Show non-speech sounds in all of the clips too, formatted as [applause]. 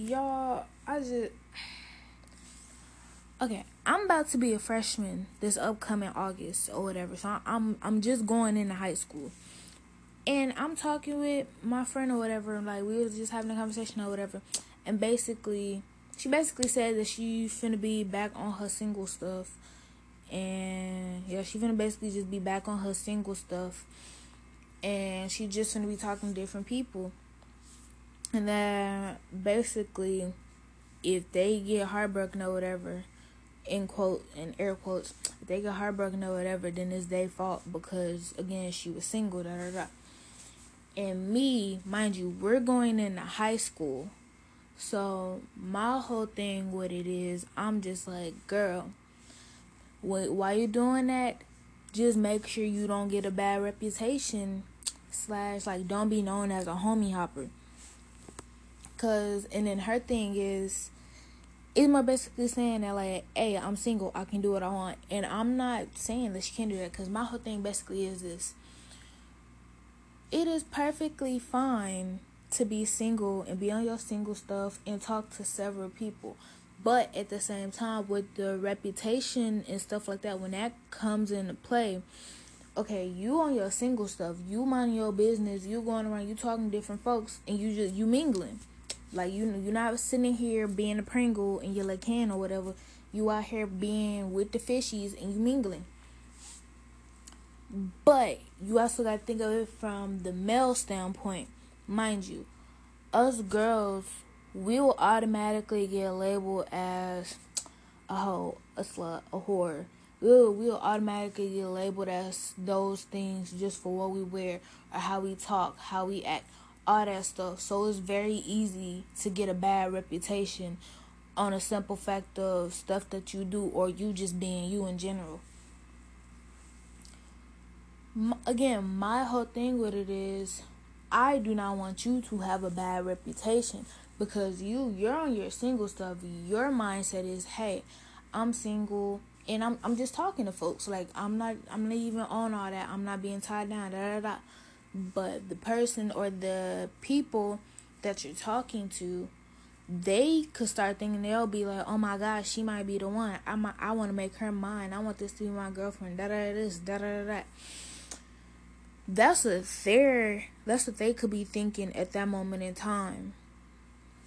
y'all, I just okay. I'm about to be a freshman this upcoming August or whatever. So I'm I'm just going into high school, and I'm talking with my friend or whatever. Like we was just having a conversation or whatever, and basically she basically said that she finna be back on her single stuff, and yeah, she finna basically just be back on her single stuff, and she just finna be talking to different people and then basically, if they get heartbroken or whatever, in quote in air quotes, if they get heartbroken or whatever, then it's their fault because again she was single. Da da da. And me, mind you, we're going into high school. So my whole thing what it is I'm just like, girl, wait, why you doing that? Just make sure you don't get a bad reputation. Slash, like, don't be known as a homie hopper. Cause and then her thing is Isma basically saying that like, hey, I'm single, I can do what I want, and I'm not saying that she can't do that. Cause my whole thing basically is this: it is perfectly fine to be single and be on your single stuff and talk to several people, but at the same time, with the reputation and stuff like that, when that comes into play, okay, you on your single stuff, you mind your business, you going around, you talking to different folks, and you just you mingling. Like you, you're not sitting here being a Pringle in your like can or whatever. You out here being with the fishies and you mingling. But you also got to think of it from the male standpoint, mind you. Us girls, we will automatically get labeled as a hoe, a slut, a whore. We'll, we'll automatically get labeled as those things just for what we wear or how we talk, how we act all that stuff. So it's very easy to get a bad reputation on a simple fact of stuff that you do or you just being you in general. Again, my whole thing with it is I do not want you to have a bad reputation because you you're on your single stuff. Your mindset is, "Hey, I'm single and I'm I'm just talking to folks. Like I'm not I'm not even on all that. I'm not being tied down. Da da da." But the person or the people that you're talking to they could start thinking they'll be like oh my gosh she might be the one. I might, i want to make her mine. I want this to be my girlfriend. Da da this da da da that's what they're that's what they could be thinking at that moment in time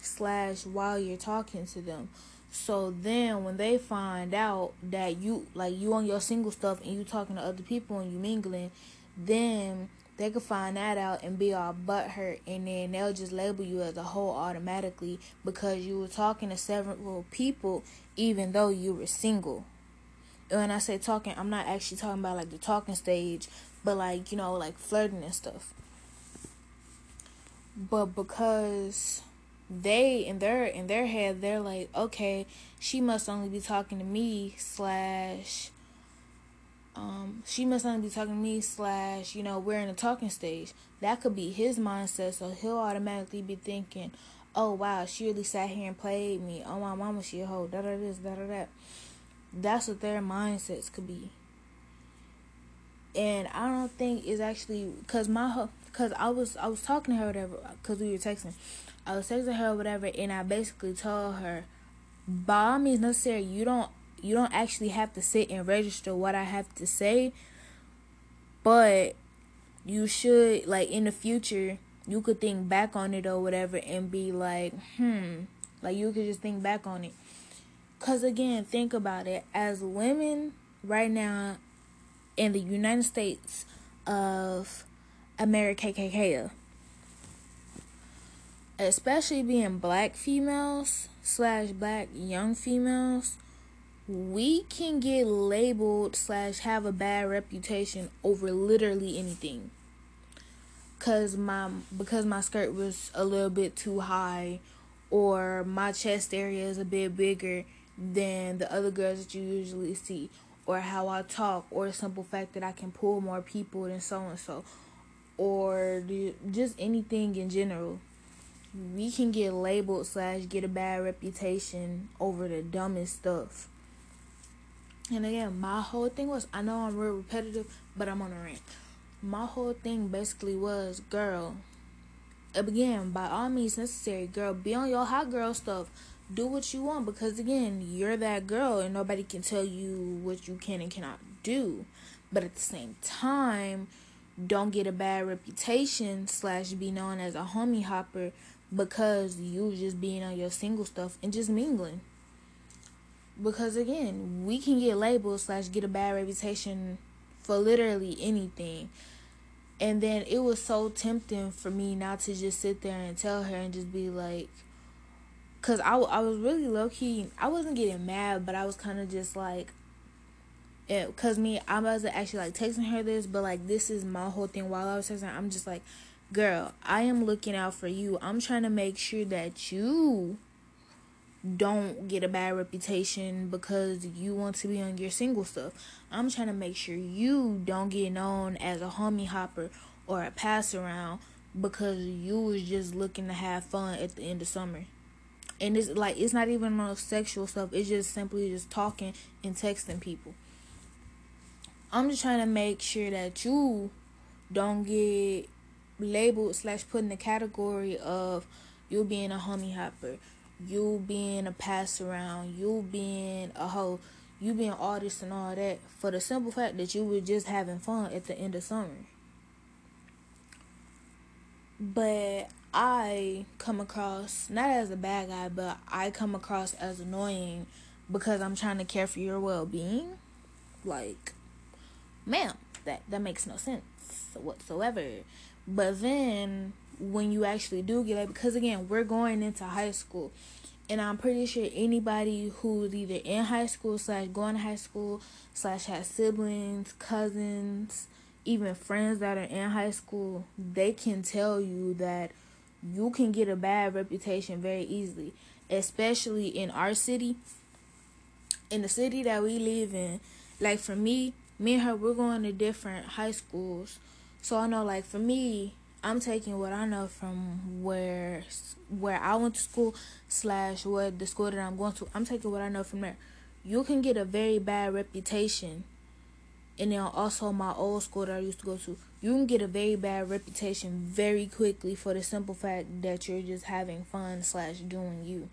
slash while you're talking to them. So then when they find out that you like you on your single stuff and you talking to other people and you mingling then they could find that out and be all butthurt, and then they'll just label you as a whole automatically because you were talking to several people, even though you were single. And when I say talking, I'm not actually talking about like the talking stage, but like you know, like flirting and stuff. But because they in their in their head, they're like, okay, she must only be talking to me slash um, she must not be talking to me slash you know we're in a talking stage. That could be his mindset so he'll automatically be thinking oh wow she really sat here and played me. Oh my mama she a hoe. Da da da da that. That's what their mindsets could be. And i don't think it's actually because my because i was i was talking to her whatever because we were texting. I was texting her whatever and i basically told her by all means necessary you don't you don't actually have to sit and register what I have to say, but you should like in the future you could think back on it or whatever and be like, hmm, like you could just think back on it. Cause again, think about it. As women right now in the United States of America, KKK, especially being black females slash black young females, we can get labeled slash have a bad reputation over literally anything. Because my because my skirt was a little bit too high or my chest area is a bit bigger than the other girls that you usually see or how I talk or the simple fact that I can pull more people than so and so or just anything in general. We can get labeled slash get a bad reputation over the dumbest stuff and again, my whole thing was I know I'm real repetitive, but I'm on a rant. My whole thing basically was, girl, again, by all means necessary, girl, be on your hot girl stuff. Do what you want because again, you're that girl and nobody can tell you what you can and cannot do. But at the same time, don't get a bad reputation slash be known as a homie hopper because you just being on your single stuff and just mingling. Because again, we can get labeled slash get a bad reputation for literally anything. And then it was so tempting for me not to just sit there and tell her and just be like, because I, I was really low key, I wasn't getting mad, but I was kind of just like, eh, because me, I wasn't actually like texting her this, but like this is my whole thing while I was texting I'm just like, girl, I am looking out for you. I'm trying to make sure that you don't get a bad reputation because you want to be on your single stuff. I'm trying to make sure you don't get known as a homie hopper or a pass around because you was just looking to have fun at the end of summer. And it's like it's not even on sexual stuff. It's just simply just talking and texting people. I'm just trying to make sure that you don't get labeled slash put in the category of you being a homie hopper you being a pass around, you being a hoe, you being this and all that for the simple fact that you were just having fun at the end of summer. But I come across not as a bad guy, but I come across as annoying because I'm trying to care for your well being. Like, ma'am, that that makes no sense whatsoever. But then when you actually do get it because again we're going into high school. And i'm pretty sure anybody who's either in high school slash going to high school slash has siblings cousins even friends that are in high school they can tell you that you can get a bad reputation very easily especially in our city. In the city that we live in like for me me and her we're going to different high schools. So i know like for me I'm taking what I know from where where I went to school slash what the school that I'm going to. I'm taking what I know from there. You can get a very bad reputation, and then also my old school that I used to go to. You can get a very bad reputation very quickly for the simple fact that you're just having fun slash doing you.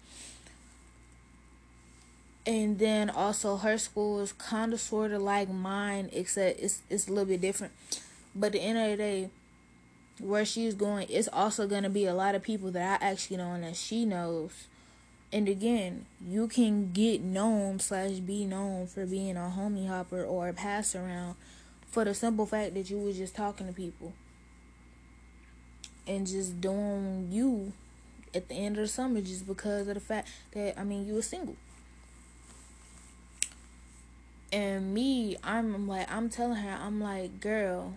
And then also her school is kind of sort of like mine, except it's it's a little bit different. But at the end of the day where she's going, it's also going to be a lot of people that I actually know and that she knows. And again, you can get known slash be known for being a homie hopper or a pass around for the simple fact that you was just talking to people and just doing you at the end of the summer just because of the fact that I mean you were single. And me, I'm like I'm telling her, I'm like, girl,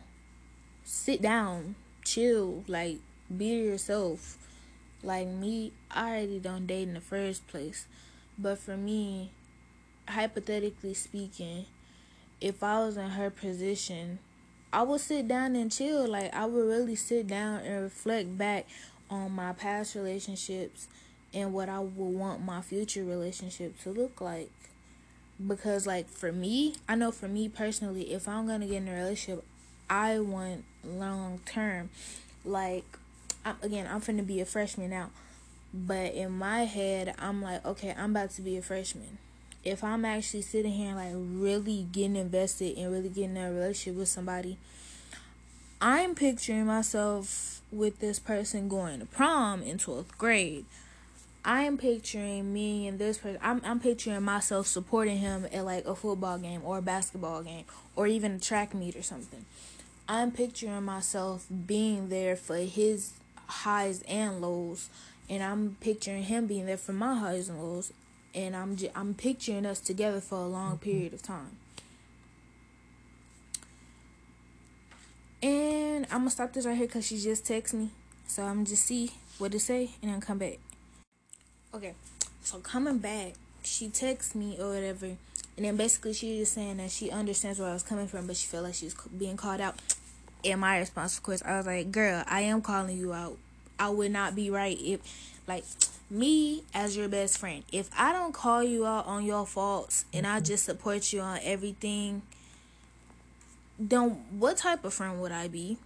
sit down chill, like be yourself. Like me, I already don't date in the first place. But for me, hypothetically speaking, if I was in her position, I would sit down and chill. Like I would really sit down and reflect back on my past relationships and what I would want my future relationship to look like. Because like for me, I know for me personally, if I'm gonna get in a relationship, I want long term. Like, I'm, again, I'm finna be a freshman now. But in my head, I'm like, okay, I'm about to be a freshman. If I'm actually sitting here like really getting invested and really getting in a relationship with somebody, I'm picturing myself with this person going to prom in 12th grade. I'm picturing me and this person. I'm I'm picturing myself supporting him at like a football game or a basketball game or even a track meet or something. I'm picturing myself being there for his highs and lows, and I'm picturing him being there for my highs and lows, and I'm j- I'm picturing us together for a long mm-hmm. period of time. And I'm gonna stop this right here because she just texted me, so I'm just see what it say and then come back. Okay, so coming back, she texts me or whatever and then basically she was saying that she understands where I was coming from, but she felt like she was being called out. And my response, of course, I was like, "Girl, I am calling you out. I would not be right if, like, [tsk] me as your best friend, if I don't call you out on your faults and I just support you on everything, then what type of friend would I be?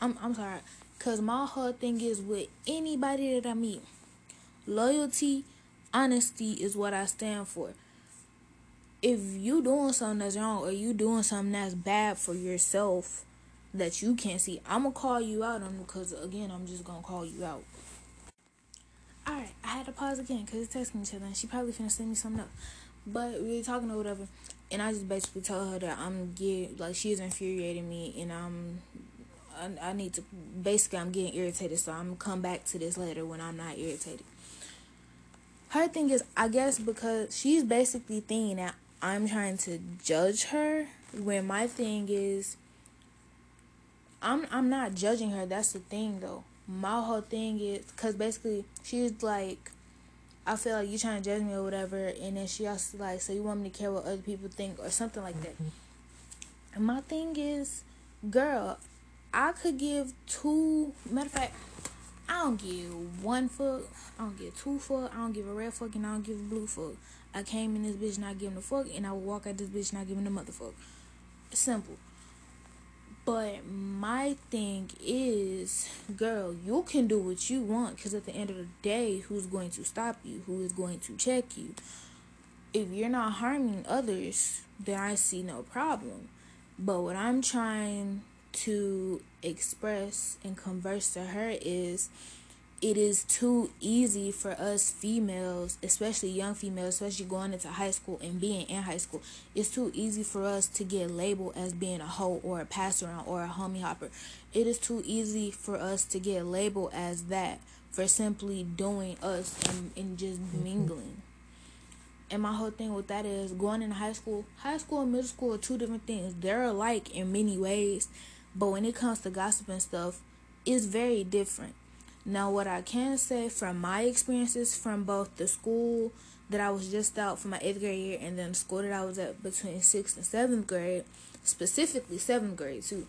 I'm I'm sorry. Cause my whole thing is with anybody that I meet, loyalty, honesty is what I stand for. If you doing something that's wrong or you doing something that's bad for yourself that you can't see, I'm gonna call you out on because again, I'm just gonna call you out. Alright, I had to pause again because it's texting each other and she probably finna send me something else. But we were talking or whatever, and I just basically told her that I'm get like she's infuriating me and I'm I, I need to basically I'm getting irritated, so I'm gonna come back to this later when I'm not irritated. Her thing is, I guess because she's basically thinking that I'm trying to judge her when my thing is I'm I'm not judging her. That's the thing though. My whole thing is cuz basically she's like I feel like you trying to judge me or whatever and then she also like so you want me to care what other people think or something like that. And my thing is girl, I could give two matter of fact I don't give one fuck. I don't give two fuck. I don't give a red fuck and I don't give a blue fuck. I came in this bitch not giving a fuck and I will walk out this bitch not giving a motherfucker. Simple. But my thing is, girl, you can do what you want because at the end of the day, who's going to stop you? Who is going to check you? If you're not harming others, then I see no problem. But what I'm trying to express and converse to her is it is too easy for us females, especially young females, especially going into high school and being in high school, it's too easy for us to get labeled as being a hoe or a pass around or a homie hopper. It is too easy for us to get labeled as that for simply doing us and, and just mm-hmm. mingling. And my whole thing with that is going into high school, high school and middle school are two different things. They're alike in many ways, but when it comes to gossip and stuff, it's very different now, what I can say from my experiences from both the school that I was just out for my eighth grade year and then the school that I was at between sixth and seventh grade, specifically seventh grade too.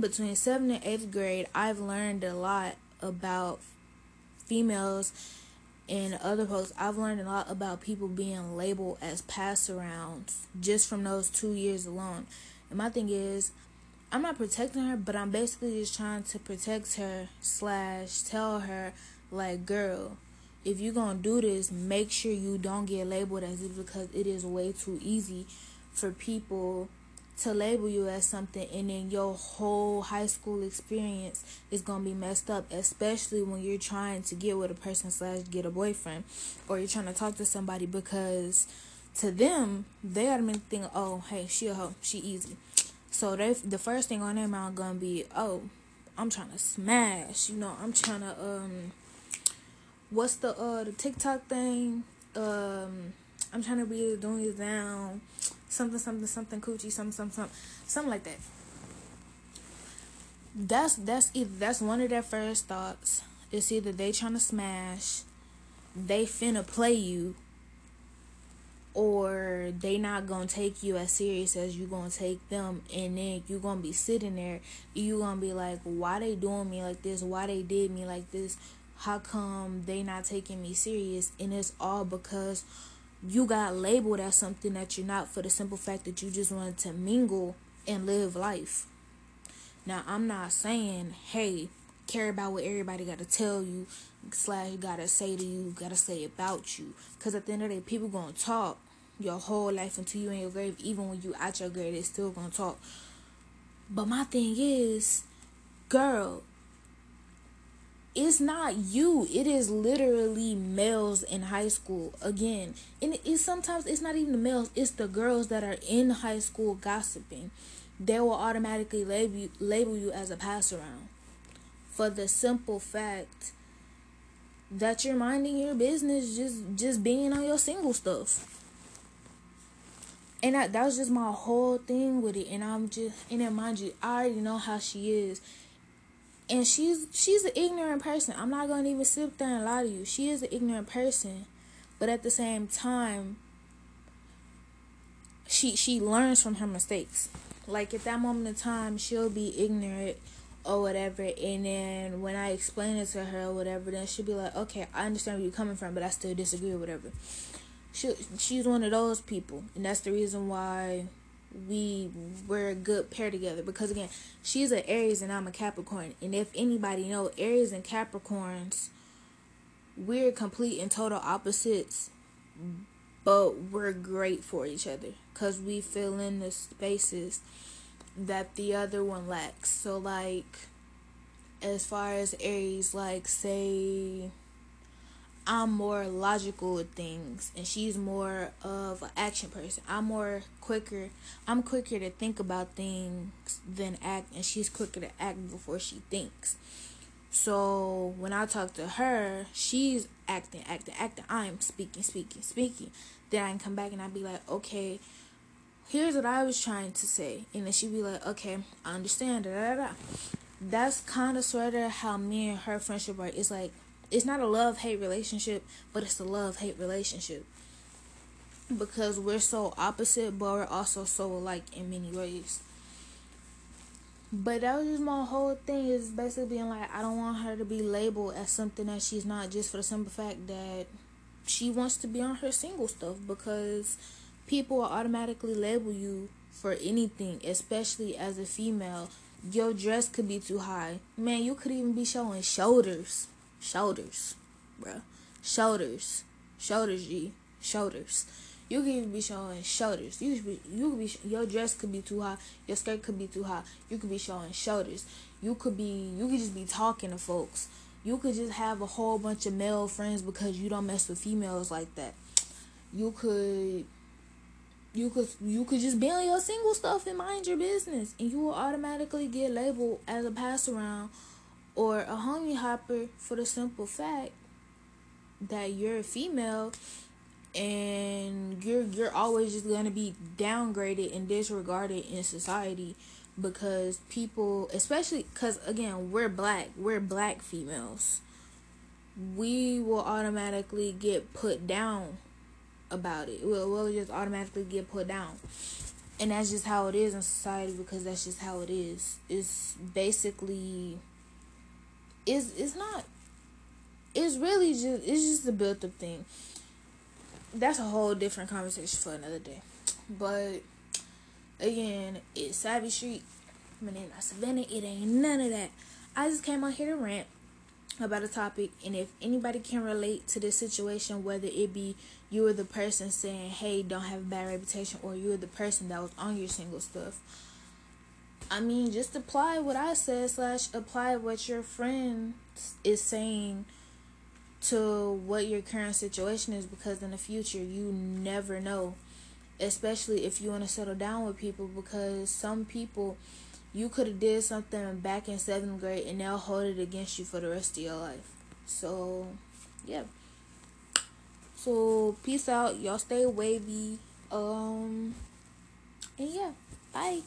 Between seventh and eighth grade, I've learned a lot about females and other folks. I've learned a lot about people being labeled as pass arounds just from those two years alone. And my thing is, I'm not protecting her, but I'm basically just trying to protect her slash tell her like, girl, if you're gonna do this, make sure you don't get labeled as it because it is way too easy for people to label you as something and then your whole high school experience is gonna be messed up, especially when you're trying to get with a person slash get a boyfriend or you're trying to talk to somebody because to them they automatically think, oh hey, she a hoe, she easy. So they the first thing on their mind gonna be, oh, I'm trying to smash. You know, I'm trying to um, what's the uh the TikTok thing? Um, I'm trying to be doing it down, something something something coochie something something something something like that. That's that's either that's one of their first thoughts. It's either they trying to smash, they finna play you, or they not gonna take you as serious as you gonna take them and then you gonna be sitting there you gonna be like why they doing me like this? Why they did me like this? How come they not taking me serious? And it's all because you got labeled as something that you're not for the simple fact that you just wanted to mingle and live life. Now i'm not saying hey care about what everybody got to tell you slash gotta say to you gotta say about you. Because at the end of the day people gonna talk your whole life until you in your grave. Even when you out your grave they still gonna talk. But my thing is girl it's not you. It is literally males in high school. Again and it's sometimes it's not even the males it's the girls that are in high school gossiping. They will automatically label you, label you as a pass around. For the simple fact that you're minding your business just just being on your single stuff. And that, that was just my whole thing with it. And i'm just and then mind you i already know how she is. And she's she's an ignorant person. I'm not gonna even sit there and lie to you. She is an ignorant person. But at the same time she she learns from her mistakes. Like at that moment in time she'll be ignorant or whatever and then when I explain it to her or whatever then she'll be like, Okay, I understand where you're coming from but I still disagree or whatever. She she's one of those people and that's the reason why we we're a good pair together because again she's an aries and i'm a capricorn and if anybody know aries and capricorns we're complete and total opposites but we're great for each other because we fill in the spaces that the other one lacks so like as far as aries like say I'm more logical with things and she's more of an action person. I'm more quicker. I'm quicker to think about things than act and she's quicker to act before she thinks. So when I talk to her, she's acting, acting, acting. I'm speaking, speaking, speaking. Then I can come back and I'd be like, okay, here's what I was trying to say. And then she'd be like, okay, I understand. Da, da, da. That's kind of sort of how me and her friendship are. It's like it's not a love hate relationship, but it's a love hate relationship because we're so opposite, but we're also so alike in many ways. But that was just my whole thing is basically being like, I don't want her to be labeled as something that she's not, just for the simple fact that she wants to be on her single stuff because people will automatically label you for anything, especially as a female. Your dress could be too high. Man, you could even be showing shoulders shoulders, bruh. Shoulders, shoulders, G, shoulders. You could even be showing shoulders. You could be, you could be, your dress could be too high. Your skirt could be too high. You could be showing shoulders. You could be, you could just be talking to folks. You could just have a whole bunch of male friends because you don't mess with females like that. You could, you could, you could just be on your single stuff and mind your business, and you will automatically get labeled as a pass around or a homie hopper for the simple fact that you're a female and you're you're always just to be downgraded and disregarded in society because people especially cuz again we're black we're black females. We will automatically get put down about it we'll, we'll just automatically get put down and that's just how it is in society because that's just how it is it's basically it's it's not it's really just it's just a built up thing. That's a whole different conversation for another day. But again, it's Savvy Street. My name is Savannah. It ain't none of that. I just came on here to rant about a topic, and if anybody can relate to this situation, whether it be you or the person saying, "Hey, don't have a bad reputation," or you are the person that was on your single stuff, I mean, just apply what I said slash apply what your friend is saying to what your current situation is because in the future you never know. Especially if you want to settle down with people because some people you could have did something back in seventh grade and they'll hold it against you for the rest of your life. So yeah so peace out. Y'all stay wavy. Um and yeah bye